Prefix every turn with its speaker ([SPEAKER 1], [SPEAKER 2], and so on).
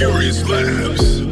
[SPEAKER 1] Furious Labs.